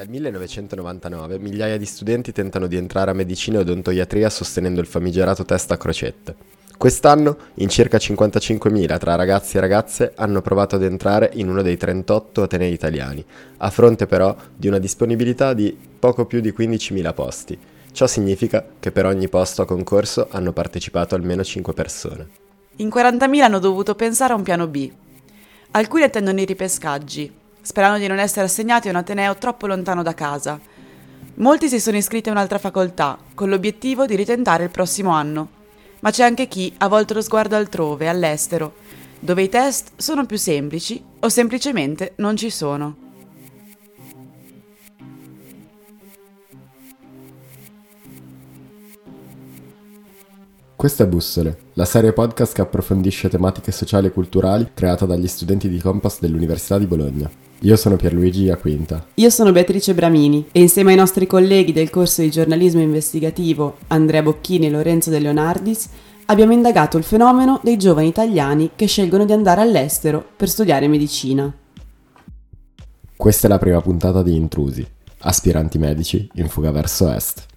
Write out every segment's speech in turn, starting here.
Dal 1999 migliaia di studenti tentano di entrare a medicina e odontoiatria sostenendo il famigerato test a crocette. Quest'anno in circa 55.000 tra ragazzi e ragazze hanno provato ad entrare in uno dei 38 atenei italiani, a fronte però di una disponibilità di poco più di 15.000 posti. Ciò significa che per ogni posto a concorso hanno partecipato almeno 5 persone. In 40.000 hanno dovuto pensare a un piano B. Alcuni attendono i ripescaggi, sperando di non essere assegnati a un ateneo troppo lontano da casa. Molti si sono iscritti a un'altra facoltà, con l'obiettivo di ritentare il prossimo anno. Ma c'è anche chi ha volto lo sguardo altrove, all'estero, dove i test sono più semplici o semplicemente non ci sono. Questa è Bussole, la serie podcast che approfondisce tematiche sociali e culturali creata dagli studenti di Compass dell'Università di Bologna. Io sono Pierluigi Iaquinta. Io sono Beatrice Bramini e insieme ai nostri colleghi del corso di giornalismo investigativo Andrea Bocchini e Lorenzo De Leonardis abbiamo indagato il fenomeno dei giovani italiani che scelgono di andare all'estero per studiare medicina. Questa è la prima puntata di Intrusi, aspiranti medici in fuga verso est.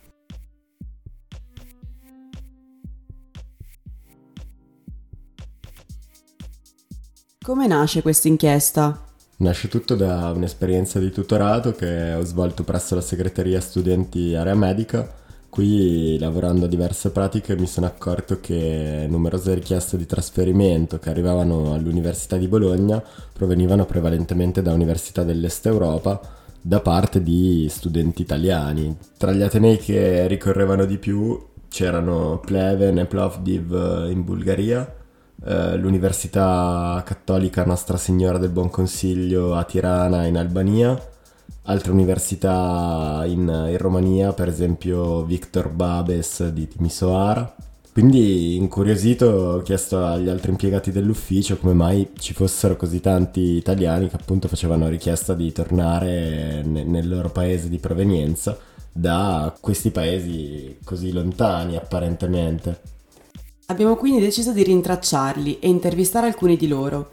Come nasce questa inchiesta? Nasce tutto da un'esperienza di tutorato che ho svolto presso la segreteria studenti area medica. Qui, lavorando a diverse pratiche, mi sono accorto che numerose richieste di trasferimento che arrivavano all'Università di Bologna provenivano prevalentemente da università dell'Est Europa da parte di studenti italiani. Tra gli atenei che ricorrevano di più c'erano Pleven e Plovdiv in Bulgaria, eh, l'Università Cattolica Nostra Signora del Buon Consiglio a Tirana in Albania, altre università in, in Romania, per esempio Victor Babes di Timisoara. Quindi incuriosito ho chiesto agli altri impiegati dell'ufficio come mai ci fossero così tanti italiani che appunto facevano richiesta di tornare ne- nel loro paese di provenienza da questi paesi così lontani apparentemente. Abbiamo quindi deciso di rintracciarli e intervistare alcuni di loro.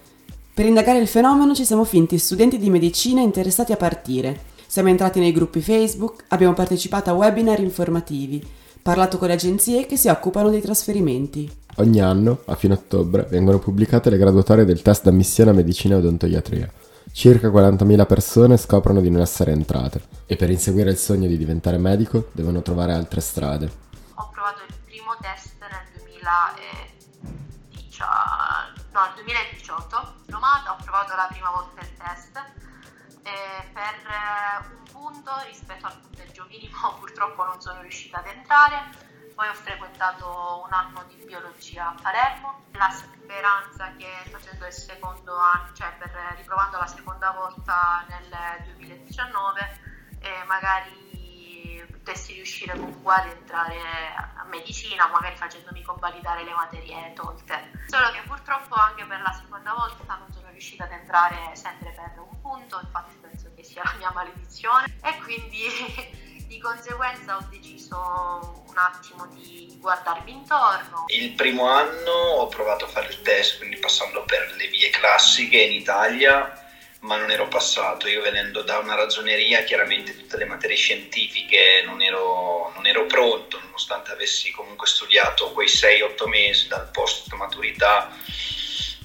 Per indagare il fenomeno ci siamo finti studenti di medicina interessati a partire. Siamo entrati nei gruppi Facebook, abbiamo partecipato a webinar informativi, parlato con le agenzie che si occupano dei trasferimenti. Ogni anno, a fine ottobre, vengono pubblicate le graduatorie del test d'ammissione a medicina e odontoiatria. Circa 40.000 persone scoprono di non essere entrate e per inseguire il sogno di diventare medico devono trovare altre strade. Ho provato il primo test 2018, no, 2018 diplomata, ho provato la prima volta il test e per eh, un punto rispetto al punteggio minimo purtroppo non sono riuscita ad entrare. Poi ho frequentato un anno di biologia a Palermo, la speranza che facendo il secondo anno, cioè per, riprovando la seconda volta nel 2019, eh, magari potessi riuscire comunque ad entrare a medicina, magari facendomi convalidare le materie tolte. Solo che purtroppo anche per la seconda volta non sono riuscita ad entrare sempre per un punto, infatti penso che sia la mia maledizione e quindi di conseguenza ho deciso un attimo di guardarmi intorno. Il primo anno ho provato a fare il test, quindi passando per le vie classiche in Italia ma non ero passato. Io venendo da una ragioneria, chiaramente tutte le materie scientifiche non ero, non ero pronto, nonostante avessi comunque studiato quei 6-8 mesi dal post maturità.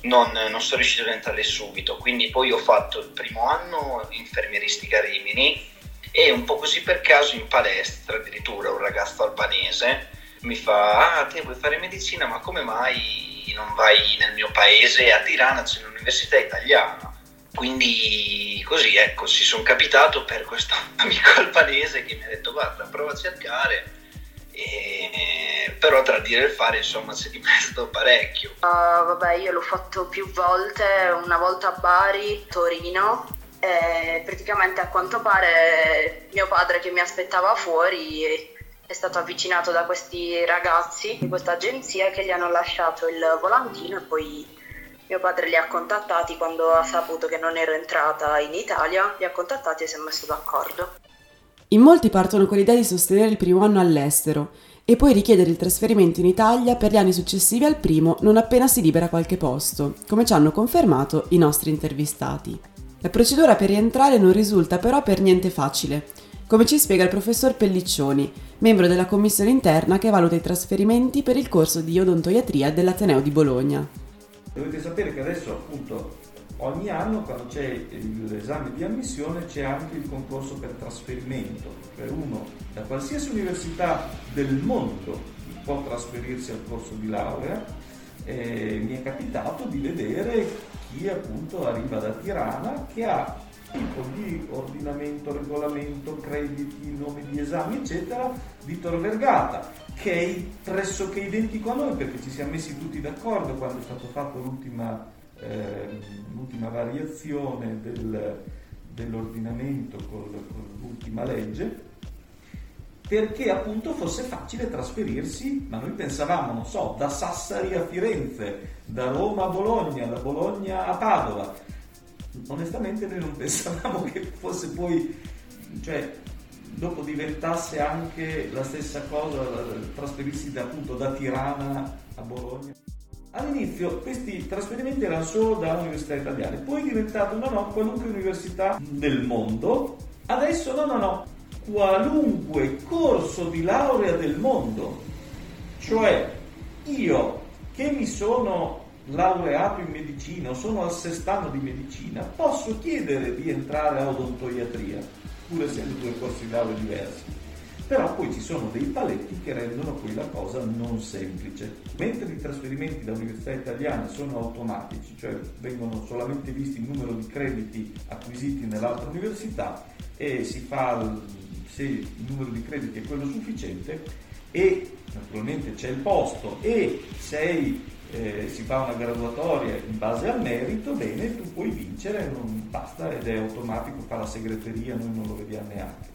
Non, non, sono riuscito ad entrare subito, quindi poi ho fatto il primo anno infermieristica Rimini e un po' così per caso in palestra addirittura un ragazzo albanese mi fa ah te vuoi fare medicina ma come mai non vai nel mio paese a Tirana c'è l'università italiana quindi così ecco, si sono capitato per questo amico albanese che mi ha detto guarda prova a cercare, e, però tra dire e fare insomma si è dimesso parecchio. Uh, vabbè io l'ho fatto più volte, una volta a Bari, Torino, e praticamente a quanto pare mio padre che mi aspettava fuori è stato avvicinato da questi ragazzi di questa agenzia che gli hanno lasciato il volantino e poi mio padre li ha contattati quando ha saputo che non ero entrata in Italia, li ha contattati e si è messo d'accordo. In molti partono con l'idea di sostenere il primo anno all'estero e poi richiedere il trasferimento in Italia per gli anni successivi al primo non appena si libera qualche posto, come ci hanno confermato i nostri intervistati. La procedura per rientrare non risulta però per niente facile, come ci spiega il professor Pelliccioni, membro della commissione interna che valuta i trasferimenti per il corso di odontoiatria dell'Ateneo di Bologna. Dovete sapere che adesso appunto ogni anno quando c'è l'esame di ammissione c'è anche il concorso per trasferimento, cioè uno da qualsiasi università del mondo può trasferirsi al corso di laurea. E mi è capitato di vedere chi appunto arriva da Tirana che ha tipo di ordinamento, regolamento, crediti, nome di esami, eccetera, di Tor Vergata, che è pressoché identico a noi perché ci siamo messi tutti d'accordo quando è stato fatto l'ultima, eh, l'ultima variazione del, dell'ordinamento con, con l'ultima legge perché appunto fosse facile trasferirsi, ma noi pensavamo, non so, da Sassari a Firenze, da Roma a Bologna, da Bologna a Padova. Onestamente noi non pensavamo che fosse poi, cioè, dopo diventasse anche la stessa cosa, trasferirsi da, appunto da Tirana a Bologna. All'inizio questi trasferimenti erano solo da università italiane, poi è diventato no no, qualunque università del mondo, adesso no no no, qualunque corso di laurea del mondo. Cioè io che mi sono laureato in medicina o sono al sest'anno di medicina, posso chiedere di entrare a odontoiatria, pur essendo due corsi di laurea diversi. Però poi ci sono dei paletti che rendono poi la cosa non semplice. Mentre i trasferimenti da università italiane sono automatici, cioè vengono solamente visti il numero di crediti acquisiti nell'altra università e si fa se il numero di crediti è quello sufficiente e naturalmente c'è il posto e sei, eh, si fa una graduatoria in base al merito, bene, tu puoi vincere, non basta ed è automatico, fa la segreteria, noi non lo vediamo neanche.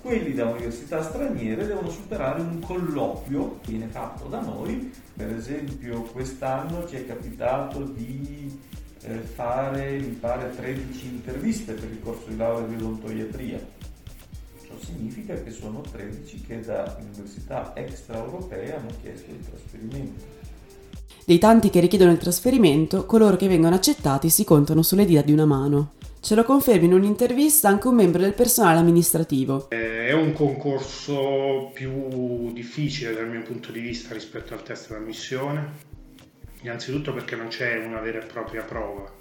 Quelli da università straniere devono superare un colloquio che viene fatto da noi, per esempio quest'anno ci è capitato di eh, fare, mi pare, 13 interviste per il corso di laurea di odontoiatria significa che sono 13 che da università extraeuropee hanno chiesto il trasferimento. Dei tanti che richiedono il trasferimento, coloro che vengono accettati si contano sulle dita di una mano. Ce lo conferma in un'intervista anche un membro del personale amministrativo. È un concorso più difficile dal mio punto di vista rispetto al test d'ammissione, innanzitutto perché non c'è una vera e propria prova,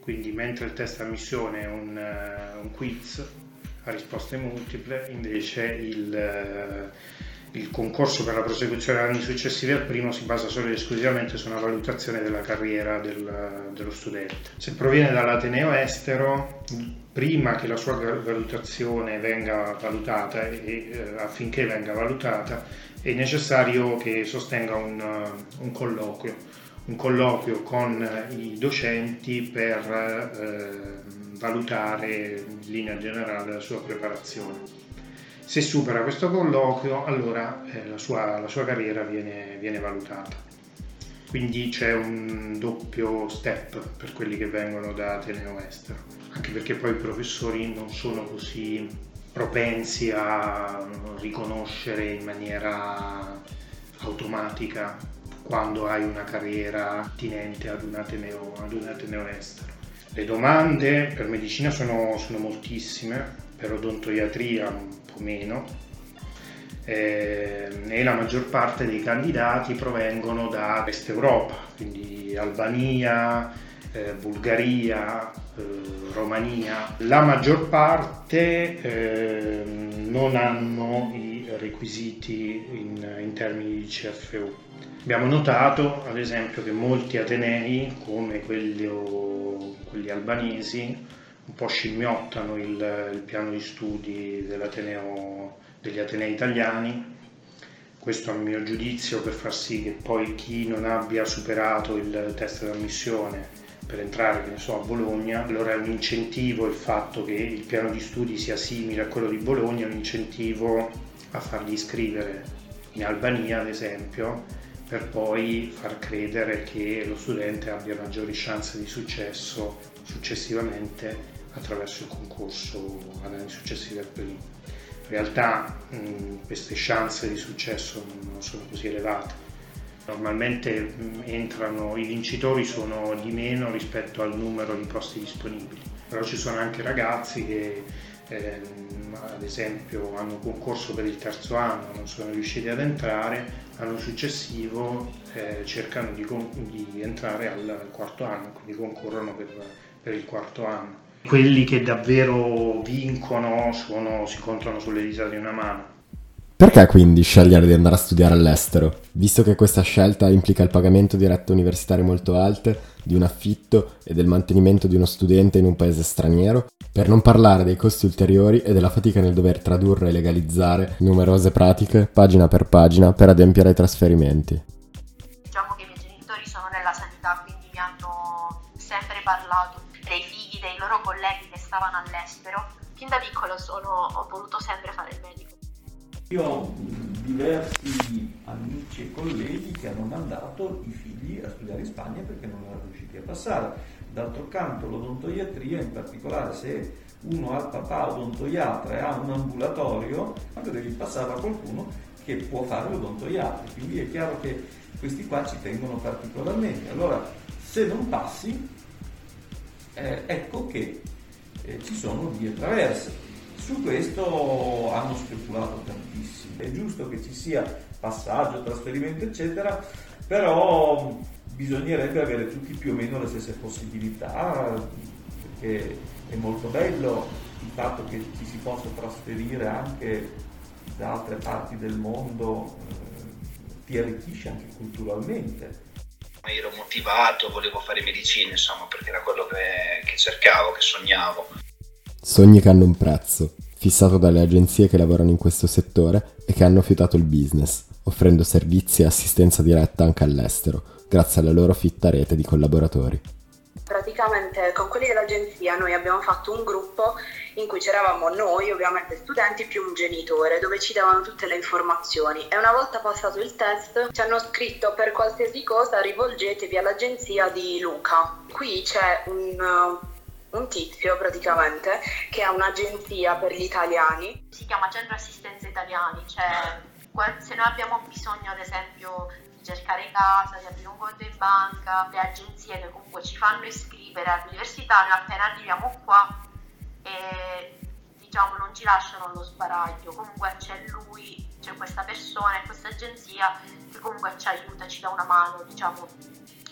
quindi mentre il test d'ammissione è un, uh, un quiz a risposte multiple, invece il, eh, il concorso per la prosecuzione degli anni successivi al primo si basa solo ed esclusivamente su una valutazione della carriera del, dello studente. Se proviene dall'Ateneo estero, prima che la sua valutazione venga valutata e eh, affinché venga valutata è necessario che sostenga un, un colloquio, un colloquio con i docenti per eh, valutare in linea generale la sua preparazione. Se supera questo colloquio, allora eh, la, sua, la, sua, carriera viene, viene valutata. Quindi c'è un doppio step per quelli che vengono da Ateneo Estero, anche perché poi i professori non sono così propensi a riconoscere in maniera automatica quando hai una carriera attinente ad un Ateneo, ad un ateneo estero. Le domande per medicina sono, sono moltissime, per odontoiatria meno, eh, e la maggior parte dei candidati provengono da Est Europa, quindi Albania, eh, Bulgaria, eh, Romania. La maggior parte eh, non hanno i requisiti in, in termini di CFU. Abbiamo notato ad esempio che molti atenei come quello, quelli albanesi un po' scimmiottano il, il piano di studi degli atenei italiani. Questo a mio giudizio per far sì che poi chi non abbia superato il test d'ammissione per entrare che ne so, a Bologna, allora è un incentivo il fatto che il piano di studi sia simile a quello di Bologna, è un incentivo a farli iscrivere in Albania ad esempio per poi far credere che lo studente abbia maggiori chance di successo successivamente attraverso il concorso agli anni successivi al primo. In realtà mh, queste chance di successo non sono così elevate. Normalmente mh, entrano, i vincitori sono di meno rispetto al numero di posti disponibili però ci sono anche ragazzi che eh, ad esempio hanno concorso per il terzo anno, non sono riusciti ad entrare, l'anno successivo eh, cercano di, di, entrare al quarto anno, quindi concorrono per, per il quarto anno. Quelli che davvero vincono sono, si contano sulle dita di una mano. Perché quindi scegliere di andare a studiare all'estero? Visto che questa scelta implica il pagamento di rette universitarie molto alte, di un affitto e del mantenimento di uno studente in un paese straniero, per non parlare dei costi ulteriori e della fatica nel dover tradurre e legalizzare numerose pratiche, pagina per pagina, per adempiere ai trasferimenti. Stavano all'estero. Fin da piccolo sono, ho voluto sempre fare il medico. Io ho diversi amici e colleghi che hanno mandato i figli a studiare in Spagna perché non erano riusciti a passare. D'altro canto l'odontoiatria, in particolare se uno ha il papà odontoiatra e ha un ambulatorio, devi passare a qualcuno che può fare l'odontoiatra. Quindi è chiaro che questi qua ci tengono particolarmente. Allora, se non passi, eh, ecco che eh, ci sono vie traverse. Su questo hanno speculato tantissimo. È giusto che ci sia passaggio, trasferimento, eccetera, però bisognerebbe avere tutti più o meno le stesse possibilità, perché è molto bello il fatto che ci si possa trasferire anche da altre parti del mondo, eh, ti arricchisce anche culturalmente. Ero motivato, volevo fare medicina, insomma, perché era quello che, che cercavo, che sognavo. Sogni che hanno un prezzo, fissato dalle agenzie che lavorano in questo settore e che hanno fiutato il business, offrendo servizi e assistenza diretta anche all'estero, grazie alla loro fitta rete di collaboratori. Praticamente con quelli dell'agenzia noi abbiamo fatto un gruppo in cui c'eravamo noi, ovviamente studenti, più un genitore, dove ci davano tutte le informazioni. E una volta passato il test ci hanno scritto per qualsiasi cosa rivolgetevi all'agenzia di Luca. Qui c'è un un tizio praticamente che ha un'agenzia per gli italiani. Si chiama Centro Assistenza Italiani, cioè se noi abbiamo bisogno ad esempio di cercare casa, di aprire un conto in banca, le agenzie che comunque ci fanno iscrivere all'università, noi appena arriviamo qua e diciamo non ci lasciano allo sbaraglio, comunque c'è lui, c'è questa persona e questa agenzia che comunque ci aiuta, ci dà una mano, diciamo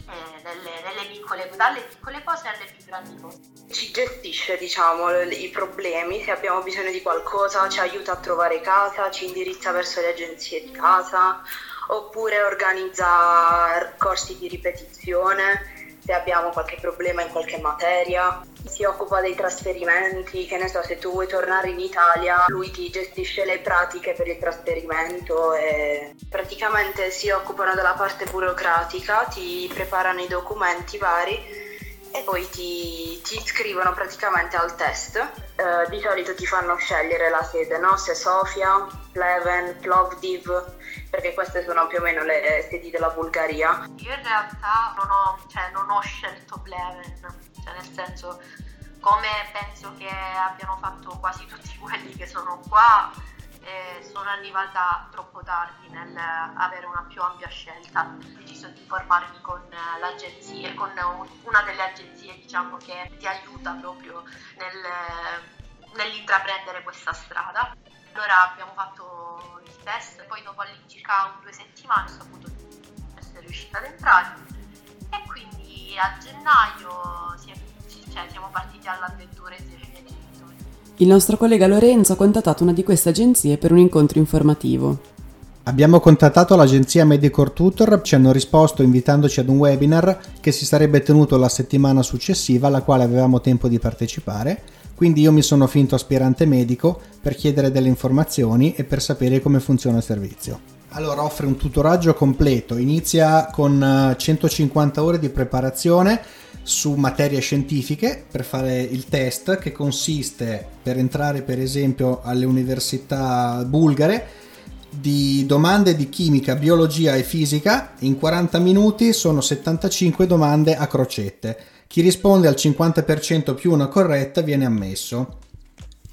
eh, nelle, nelle, piccole, dalle piccole cose alle più grandi cose. Ci gestisce diciamo, i problemi, se abbiamo bisogno di qualcosa ci aiuta a trovare casa, ci indirizza verso le agenzie di casa oppure organizza corsi di ripetizione se abbiamo qualche problema in qualche materia. Si occupa dei trasferimenti, che ne so, se tu vuoi tornare in Italia, lui ti gestisce le pratiche per il trasferimento e praticamente si occupano della parte burocratica, ti preparano i documenti vari e poi ti, ti iscrivono praticamente al test. Eh, di solito ti fanno scegliere la sede, no? se Sofia, Pleven, Plovdiv, perché queste sono più o meno le sedi della Bulgaria. Io in realtà non ho, cioè, non ho scelto Pleven, cioè nel senso come penso che abbiano fatto quasi tutti quelli che sono qua, eh, sono arrivata troppo tardi nel avere una più ampia scelta. Ho deciso di informarmi con l'agenzia, con una delle agenzie diciamo, che ti aiuta proprio nel, nell'intraprendere questa strada. Allora abbiamo fatto il test, poi dopo all'incirca due settimane saputo di essere riuscita ad entrare e quindi a gennaio si è, cioè, siamo partiti all'avventura insieme ai miei genitori. Il nostro collega Lorenzo ha contattato una di queste agenzie per un incontro informativo. Abbiamo contattato l'agenzia Medicore Tutor, ci hanno risposto invitandoci ad un webinar che si sarebbe tenuto la settimana successiva alla quale avevamo tempo di partecipare quindi io mi sono finto aspirante medico per chiedere delle informazioni e per sapere come funziona il servizio. Allora offre un tutoraggio completo, inizia con 150 eh, ore di preparazione su materie scientifiche per fare il test che consiste per entrare per esempio alle università bulgare di domande di chimica, biologia e fisica. In 40 minuti sono 75 domande a crocette chi risponde al 50% più una corretta viene ammesso.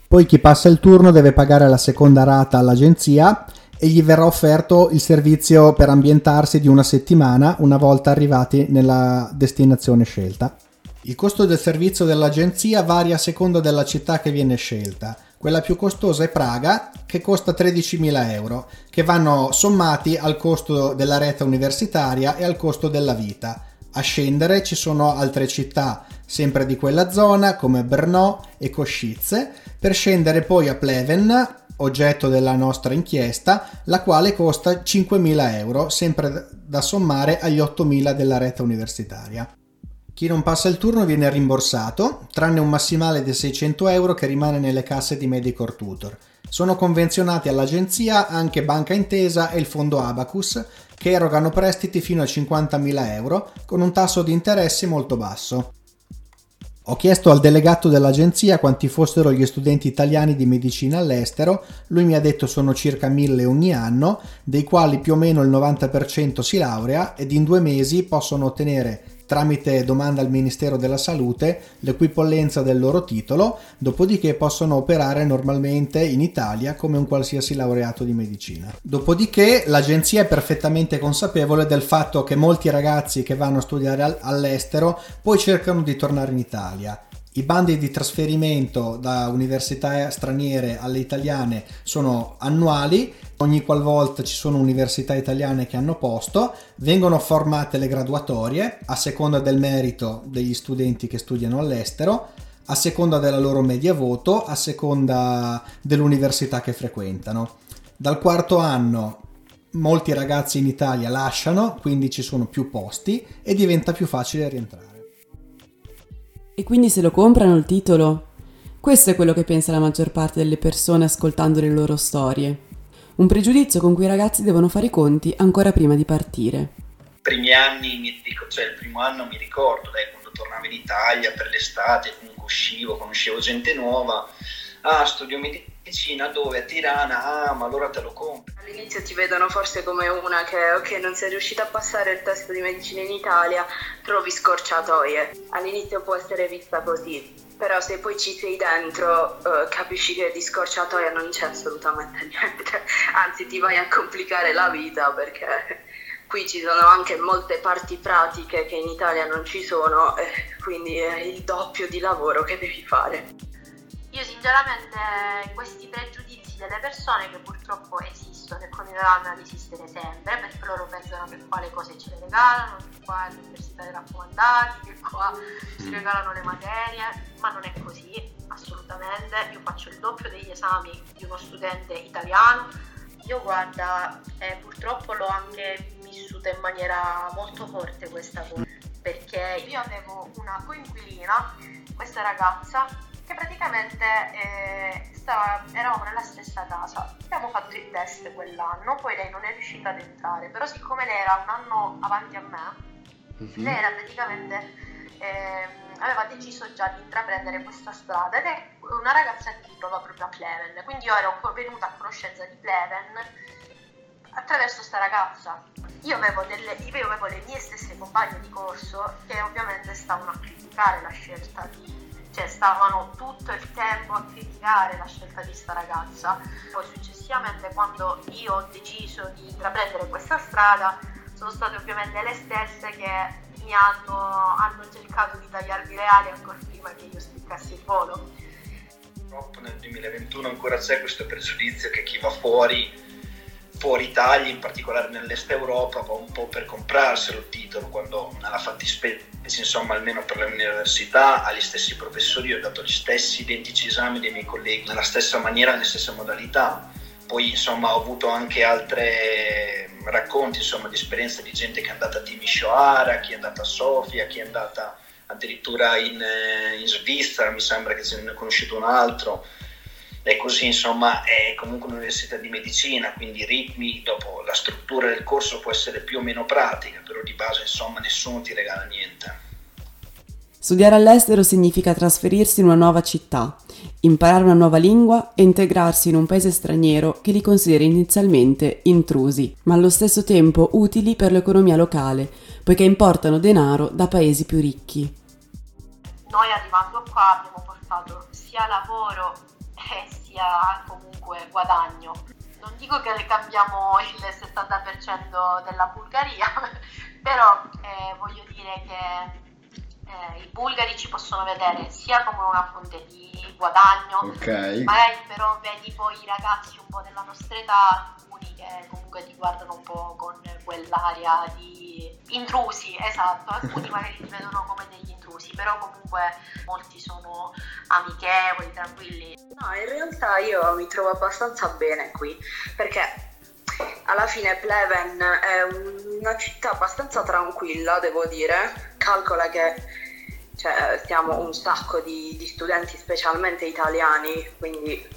Poi chi passa il turno deve pagare la seconda rata all'agenzia e gli verrà offerto il servizio per ambientarsi di una settimana una volta arrivati nella destinazione scelta. Il costo del servizio dell'agenzia varia a seconda della città che viene scelta. Quella più costosa è Praga, che costa 13.000 euro, che vanno sommati al costo della rete universitaria e al costo della vita. A scendere ci sono altre città, sempre di quella zona, come Brno e Koscice, per scendere poi a Pleven, oggetto della nostra inchiesta, la quale costa 5.000 euro, sempre da sommare agli 8.000 della rete universitaria. Chi non passa il turno viene rimborsato, tranne un massimale di 600 euro che rimane nelle casse di Medicor Tutor. Sono convenzionati all'agenzia anche Banca Intesa e il fondo Abacus, che erogano prestiti fino a 50.000 euro con un tasso di interesse molto basso. Ho chiesto al delegato dell'agenzia quanti fossero gli studenti italiani di medicina all'estero, lui mi ha detto sono circa 1000 ogni anno, dei quali più o meno il 90% si laurea ed in due mesi possono ottenere tramite domanda al Ministero della Salute l'equipollenza del loro titolo, dopodiché possono operare normalmente in Italia come un qualsiasi laureato di medicina. Dopodiché l'agenzia è perfettamente consapevole del fatto che molti ragazzi che vanno a studiare all'estero poi cercano di tornare in Italia. I bandi di trasferimento da università straniere alle italiane sono annuali ogni qualvolta ci sono università italiane che hanno posto, vengono formate le graduatorie a seconda del merito degli studenti che studiano all'estero, a seconda della loro media voto, a seconda dell'università che frequentano. Dal quarto anno molti ragazzi in Italia lasciano, quindi ci sono più posti e diventa più facile rientrare. E quindi se lo comprano il titolo? Questo è quello che pensa la maggior parte delle persone ascoltando le loro storie un pregiudizio con cui i ragazzi devono fare i conti ancora prima di partire. Primi anni, cioè il primo anno mi ricordo, dai, quando tornavo in Italia per l'estate, comunque uscivo, conoscevo gente nuova, ah studio medicina dove? A Tirana, ah ma allora te lo compro. All'inizio ti vedono forse come una che ok non sei riuscita a passare il test di medicina in Italia, trovi scorciatoie. All'inizio può essere vista così, però se poi ci sei dentro uh, capisci che di scorciatoia non c'è assolutamente niente, anzi ti vai a complicare la vita perché qui ci sono anche molte parti pratiche che in Italia non ci sono, eh, quindi è il doppio di lavoro che devi fare. Io sinceramente questi pregiudizi delle persone che purtroppo esistono e continueranno ad esistere sempre, perché loro pensano che qua le cose ce le regalano, che qua l'università è raccomandati, che qua ci regalano le materie, ma non è così assolutamente. Io faccio il doppio degli esami di uno studente italiano. Io guarda, eh, purtroppo l'ho anche vissuta in maniera molto forte questa cosa, perché io avevo una coinquilina, questa ragazza, che praticamente eh, stava, eravamo nella stessa casa. Abbiamo fatto il test quell'anno, poi lei non è riuscita ad entrare, però siccome lei era un anno avanti a me, mm-hmm. lei era praticamente... Eh, aveva deciso già di intraprendere questa strada ed è una ragazza che trova proprio a Pleven, quindi io ero venuta a conoscenza di Pleven attraverso questa ragazza. Io avevo, delle, io avevo le mie stesse compagne di corso che ovviamente stavano a criticare la scelta di cioè stavano tutto il tempo a criticare la scelta di sta ragazza. Poi successivamente quando io ho deciso di intraprendere questa strada sono state ovviamente le stesse che mi hanno, hanno cercato di tagliarmi le ali ancora prima che io spiccassi il volo. Purtroppo nel 2021 ancora c'è questo pregiudizio che chi va fuori fuori Italia, in particolare nell'est Europa, va un po' per comprarselo il titolo, quando nella fattispecie, insomma, almeno per le università, agli stessi professori ho dato gli stessi identici esami dei miei colleghi, nella stessa maniera, nelle stesse modalità. Poi, insomma, ho avuto anche altri racconti, insomma, di esperienze di gente che è andata a Timisoara, chi è andata a Sofia, chi è andata addirittura in, eh, in Svizzera, mi sembra che se ne è conosciuto un altro e così insomma è comunque un'università di medicina, quindi i ritmi, dopo la struttura del corso può essere più o meno pratica, però di base insomma nessuno ti regala niente. Studiare all'estero significa trasferirsi in una nuova città, imparare una nuova lingua e integrarsi in un paese straniero che li considera inizialmente intrusi, ma allo stesso tempo utili per l'economia locale, poiché importano denaro da paesi più ricchi. Noi arrivando qua abbiamo portato sia lavoro sia comunque guadagno. Non dico che cambiamo il 70% della Bulgaria, però eh, voglio dire che eh, i bulgari ci possono vedere sia come una fonte di guadagno, Ok. magari però vedi poi i ragazzi un po' della nostra età, che comunque ti guardano un po' con quell'aria di intrusi, esatto, alcuni magari ti vedono come degli intrusi, però comunque molti sono amichevoli, tranquilli. No, in realtà io mi trovo abbastanza bene qui, perché alla fine Pleven è una città abbastanza tranquilla, devo dire. Calcola che cioè, siamo un sacco di, di studenti, specialmente italiani, quindi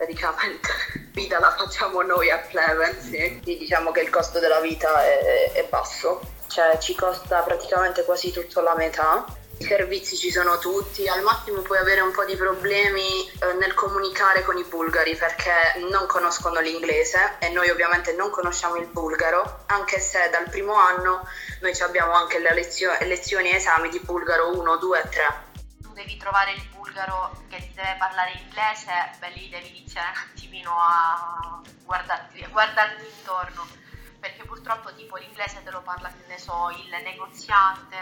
praticamente vita la facciamo noi a Pleven, sì. Quindi diciamo che il costo della vita è, è basso, cioè ci costa praticamente quasi tutto la metà. I servizi ci sono tutti, al massimo puoi avere un po' di problemi eh, nel comunicare con i bulgari perché non conoscono l'inglese e noi ovviamente non conosciamo il bulgaro, anche se dal primo anno noi abbiamo anche le lezio- lezioni e esami di bulgaro 1, 2 e 3. tu devi trovare il bulgaro che ti deve parlare inglese, beh lì devi iniziare un attimino a guardarti, intorno, perché purtroppo tipo l'inglese te lo parla, ne so, il negoziante,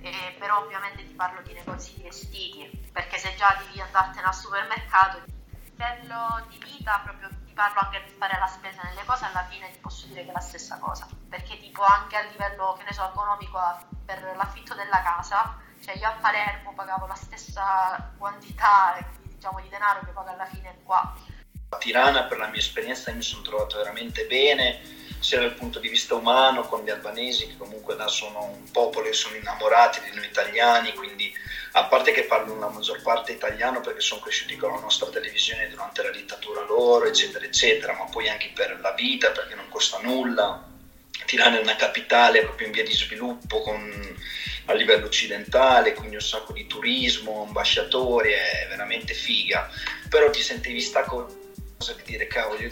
eh, però ovviamente ti parlo di negozi di vestiti, perché se già devi andartene al supermercato, livello di vita proprio ti parlo anche di fare la spesa nelle cose, alla fine ti posso dire che è la stessa cosa, perché tipo anche a livello, che ne so, economico per l'affitto della casa, cioè io a Palermo pagavo la stessa quantità diciamo, di denaro che pago alla fine qua. A Tirana per la mia esperienza mi sono trovato veramente bene, sia dal punto di vista umano con gli albanesi che comunque là sono un popolo e sono innamorati di noi italiani, quindi a parte che parlano la maggior parte italiano perché sono cresciuti con la nostra televisione durante la dittatura loro, eccetera, eccetera, ma poi anche per la vita perché non costa nulla. Tirana è una capitale proprio in via di sviluppo con- a livello occidentale, quindi un sacco di turismo, ambasciatori, è veramente figa. Però ti sentivi sta cosa di dire cavolo, io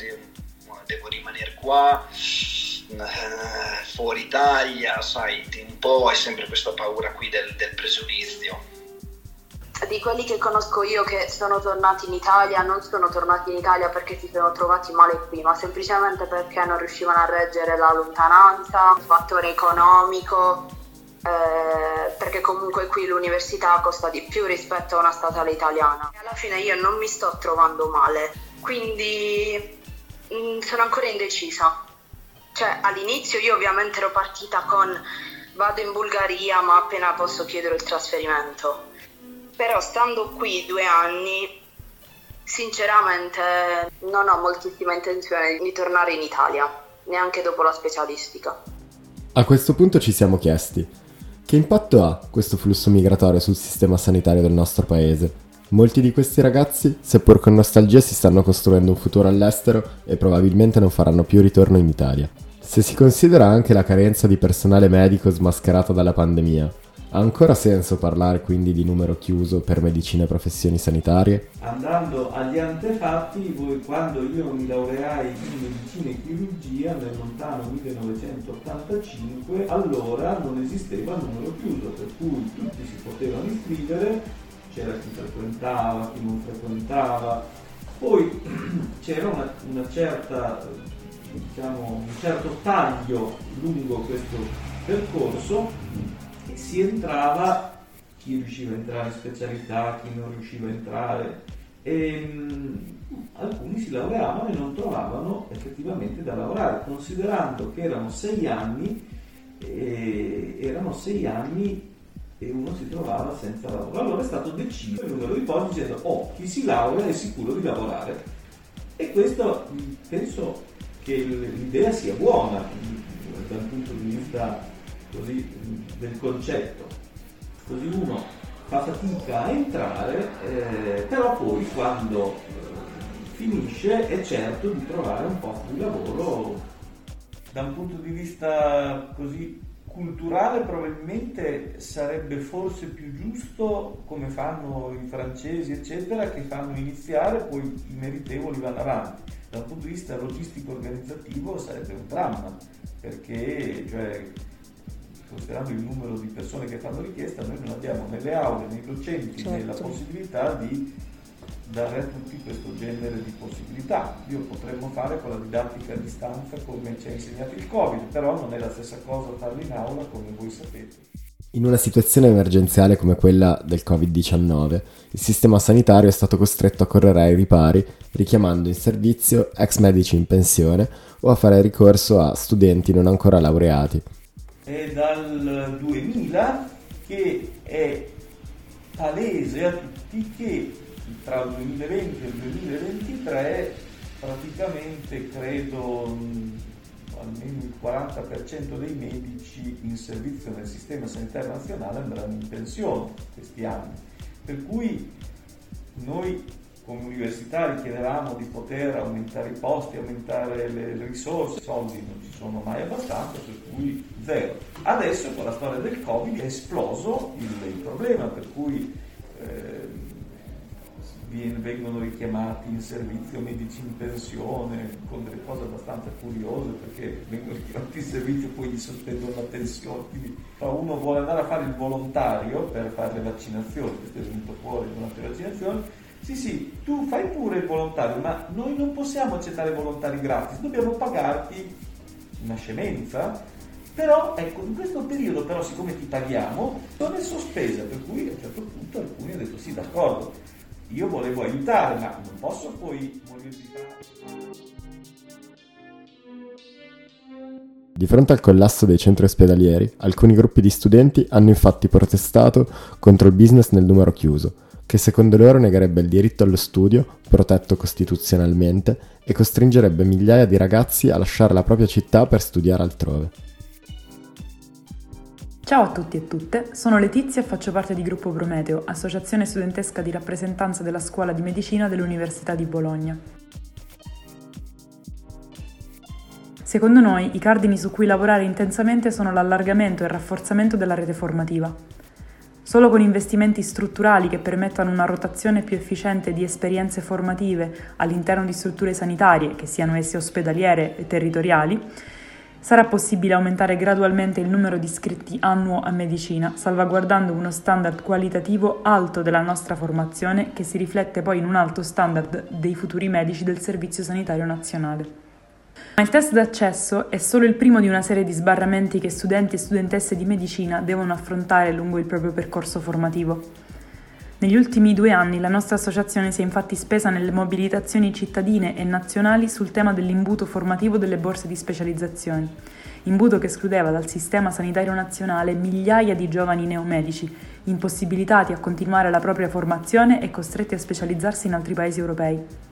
devo, rimanere qua, eh, fuori Italia, sai, un po' hai sempre questa paura qui del, del pregiudizio. Di quelli che conosco io che sono tornati in Italia, non sono tornati in Italia perché si sono trovati male qui, ma semplicemente perché non riuscivano a reggere la lontananza, il fattore economico, eh, perché comunque qui l'università costa di più rispetto a una statale italiana. E alla fine io non mi sto trovando male, quindi mm, sono ancora indecisa. Cioè, all'inizio io ovviamente ero partita con vado in Bulgaria ma appena posso chiedere il trasferimento. Però stando qui due anni, sinceramente non ho moltissima intenzione di tornare in Italia, neanche dopo la specialistica. A questo punto ci siamo chiesti, che impatto ha questo flusso migratorio sul sistema sanitario del nostro paese? Molti di questi ragazzi, seppur con nostalgia, si stanno costruendo un futuro all'estero e probabilmente non faranno più ritorno in Italia. Se si considera anche la carenza di personale medico smascherata dalla pandemia, ha ancora senso parlare quindi di numero chiuso per medicina e professioni sanitarie? Andando agli antefatti, voi, quando io mi laureai in medicina e chirurgia nel lontano 1985, allora non esisteva numero chiuso, per cui tutti si potevano iscrivere, c'era chi frequentava, chi non frequentava, poi c'era una, una certa, diciamo, un certo taglio lungo questo percorso e si entrava chi riusciva a entrare in specialità, chi non riusciva a entrare e mh, alcuni si laureavano e non trovavano effettivamente da lavorare, considerando che erano sei anni, e erano sei anni e uno si trovava senza lavoro. Allora è stato deciso il numero di posti dicendo oh, chi si laurea è sicuro di lavorare. E questo mh, penso che l'idea sia buona dal punto di vista così, mh, del concetto. Così uno fa fatica a entrare, eh, però poi quando eh, finisce è certo di trovare un posto di lavoro. Da un punto di vista così culturale probabilmente sarebbe forse più giusto, come fanno i francesi, eccetera, che fanno iniziare, poi i meritevoli vanno avanti. Da un punto di vista logistico organizzativo sarebbe un dramma, perché cioè, considerando il numero di persone che fanno richiesta, noi non abbiamo nelle aule, nei docenti, Certo. né la possibilità di dare a tutti questo genere di possibilità. Io potremmo fare con la didattica a distanza come ci ha insegnato il Covid, però non è la stessa cosa farlo in aula come voi sapete. In una situazione emergenziale come quella del Covid-19, il sistema sanitario è stato costretto a correre ai ripari, richiamando in servizio ex medici in pensione o a fare ricorso a studenti non ancora laureati. È dal 2000 che è palese a tutti che tra il 2020 e il 2023 praticamente credo almeno il 40% dei medici in servizio nel sistema sanitario nazionale andranno in pensione questi anni. Per cui noi come universitari chiedevamo di poter aumentare i posti, aumentare le, le risorse, i soldi non ci sono mai abbastanza, per cui zero. Adesso con la storia del Covid è esploso il, il problema, per cui eh, vengono richiamati in servizio medici in pensione con delle cose abbastanza curiose perché vengono richiamati in servizio e poi gli sospendono la pensione quindi uno vuole andare a fare il volontario per fare le vaccinazioni questo è venuto fuori durante le vaccinazioni sì sì tu fai pure il volontario ma noi non possiamo accettare volontari gratis dobbiamo pagarti una scemenza però ecco in questo periodo però siccome ti paghiamo non è sospesa per cui a un certo punto alcuni hanno detto sì d'accordo io volevo aiutare, ma non posso poi modificare. Di fronte al collasso dei centri ospedalieri, alcuni gruppi di studenti hanno infatti protestato contro il business nel numero chiuso, che secondo loro negherebbe il diritto allo studio, protetto costituzionalmente, e costringerebbe migliaia di ragazzi a lasciare la propria città per studiare altrove. Ciao a tutti e tutte, sono Letizia e faccio parte di Gruppo Prometeo, associazione studentesca di rappresentanza della Scuola di Medicina dell'Università di Bologna. Secondo noi i cardini su cui lavorare intensamente sono l'allargamento e il rafforzamento della rete formativa. Solo con investimenti strutturali che permettano una rotazione più efficiente di esperienze formative all'interno di strutture sanitarie, che siano esse ospedaliere e territoriali, Sarà possibile aumentare gradualmente il numero di iscritti annuo a medicina, salvaguardando uno standard qualitativo alto della nostra formazione che si riflette poi in un alto standard dei futuri medici del Servizio Sanitario Nazionale. Ma il test d'accesso è solo il primo di una serie di sbarramenti che studenti e studentesse di medicina devono affrontare lungo il proprio percorso formativo. Negli ultimi due anni la nostra associazione si è infatti spesa nelle mobilitazioni cittadine e nazionali sul tema dell'imbuto formativo delle borse di specializzazione, imbuto che escludeva dal sistema sanitario nazionale migliaia di giovani neomedici, impossibilitati a continuare la propria formazione e costretti a specializzarsi in altri paesi europei.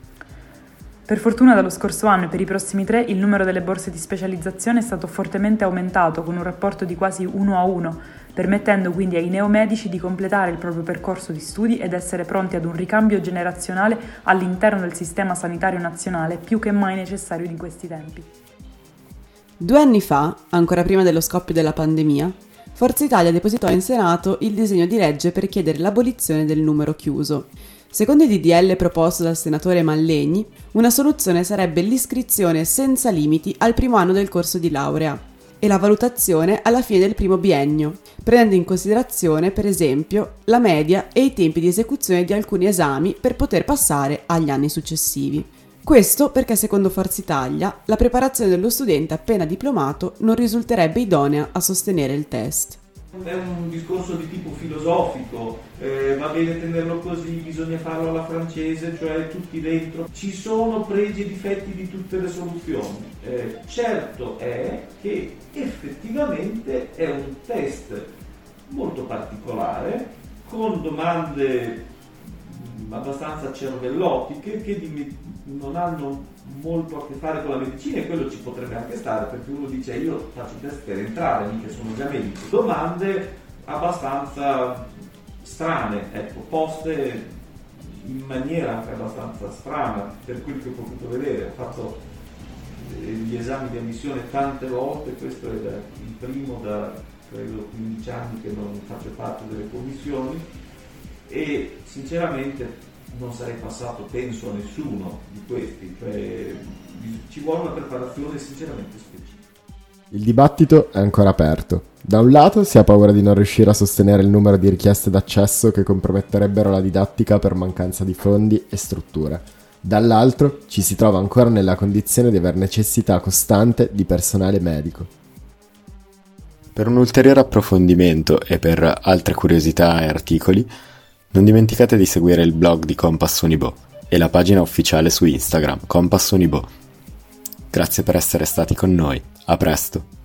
Per fortuna dallo scorso anno e per i prossimi tre il numero delle borse di specializzazione è stato fortemente aumentato con un rapporto di quasi 1 a 1 permettendo quindi ai neomedici di completare il proprio percorso di studi ed essere pronti ad un ricambio generazionale all'interno del sistema sanitario nazionale più che mai necessario in questi tempi. Due anni fa, ancora prima dello scoppio della pandemia, Forza Italia depositò in Senato il disegno di legge per chiedere l'abolizione del numero chiuso. Secondo il DDL proposto dal senatore Mallegni, una soluzione sarebbe l'iscrizione senza limiti al primo anno del corso di laurea, e la valutazione alla fine del primo biennio, prendendo in considerazione, per esempio, la media e i tempi di esecuzione di alcuni esami per poter passare agli anni successivi. Questo perché secondo Forza Italia la preparazione dello studente appena diplomato non risulterebbe idonea a sostenere il test. È un discorso di tipo filosofico, eh, va bene tenerlo così, bisogna farlo alla francese, cioè tutti dentro. Ci sono pregi e difetti di tutte le soluzioni. Eh, certo è che effettivamente è un test molto particolare, con domande abbastanza cervellotiche che non hanno molto a che fare con la medicina e quello ci potrebbe anche stare perché uno dice io faccio test per entrare, mica sono già medico. Domande abbastanza strane, ecco, poste in maniera anche abbastanza strana per quel che ho potuto vedere. Ho fatto eh, gli esami di ammissione tante volte, questo è il primo da credo 15 anni che non faccio parte delle commissioni e sinceramente non sarei passato, penso, a nessuno di questi, cioè ci vuole una preparazione sinceramente specifica. Il dibattito è ancora aperto. Da un lato si ha paura di non riuscire a sostenere il numero di richieste d'accesso che comprometterebbero la didattica per mancanza di fondi e strutture. Dall'altro ci si trova ancora nella condizione di aver necessità costante di personale medico. Per un ulteriore approfondimento e per altre curiosità e articoli, non dimenticate di seguire il blog di Compass Unibo e la pagina ufficiale su Instagram Compass Unibo. Grazie per essere stati con noi, a presto!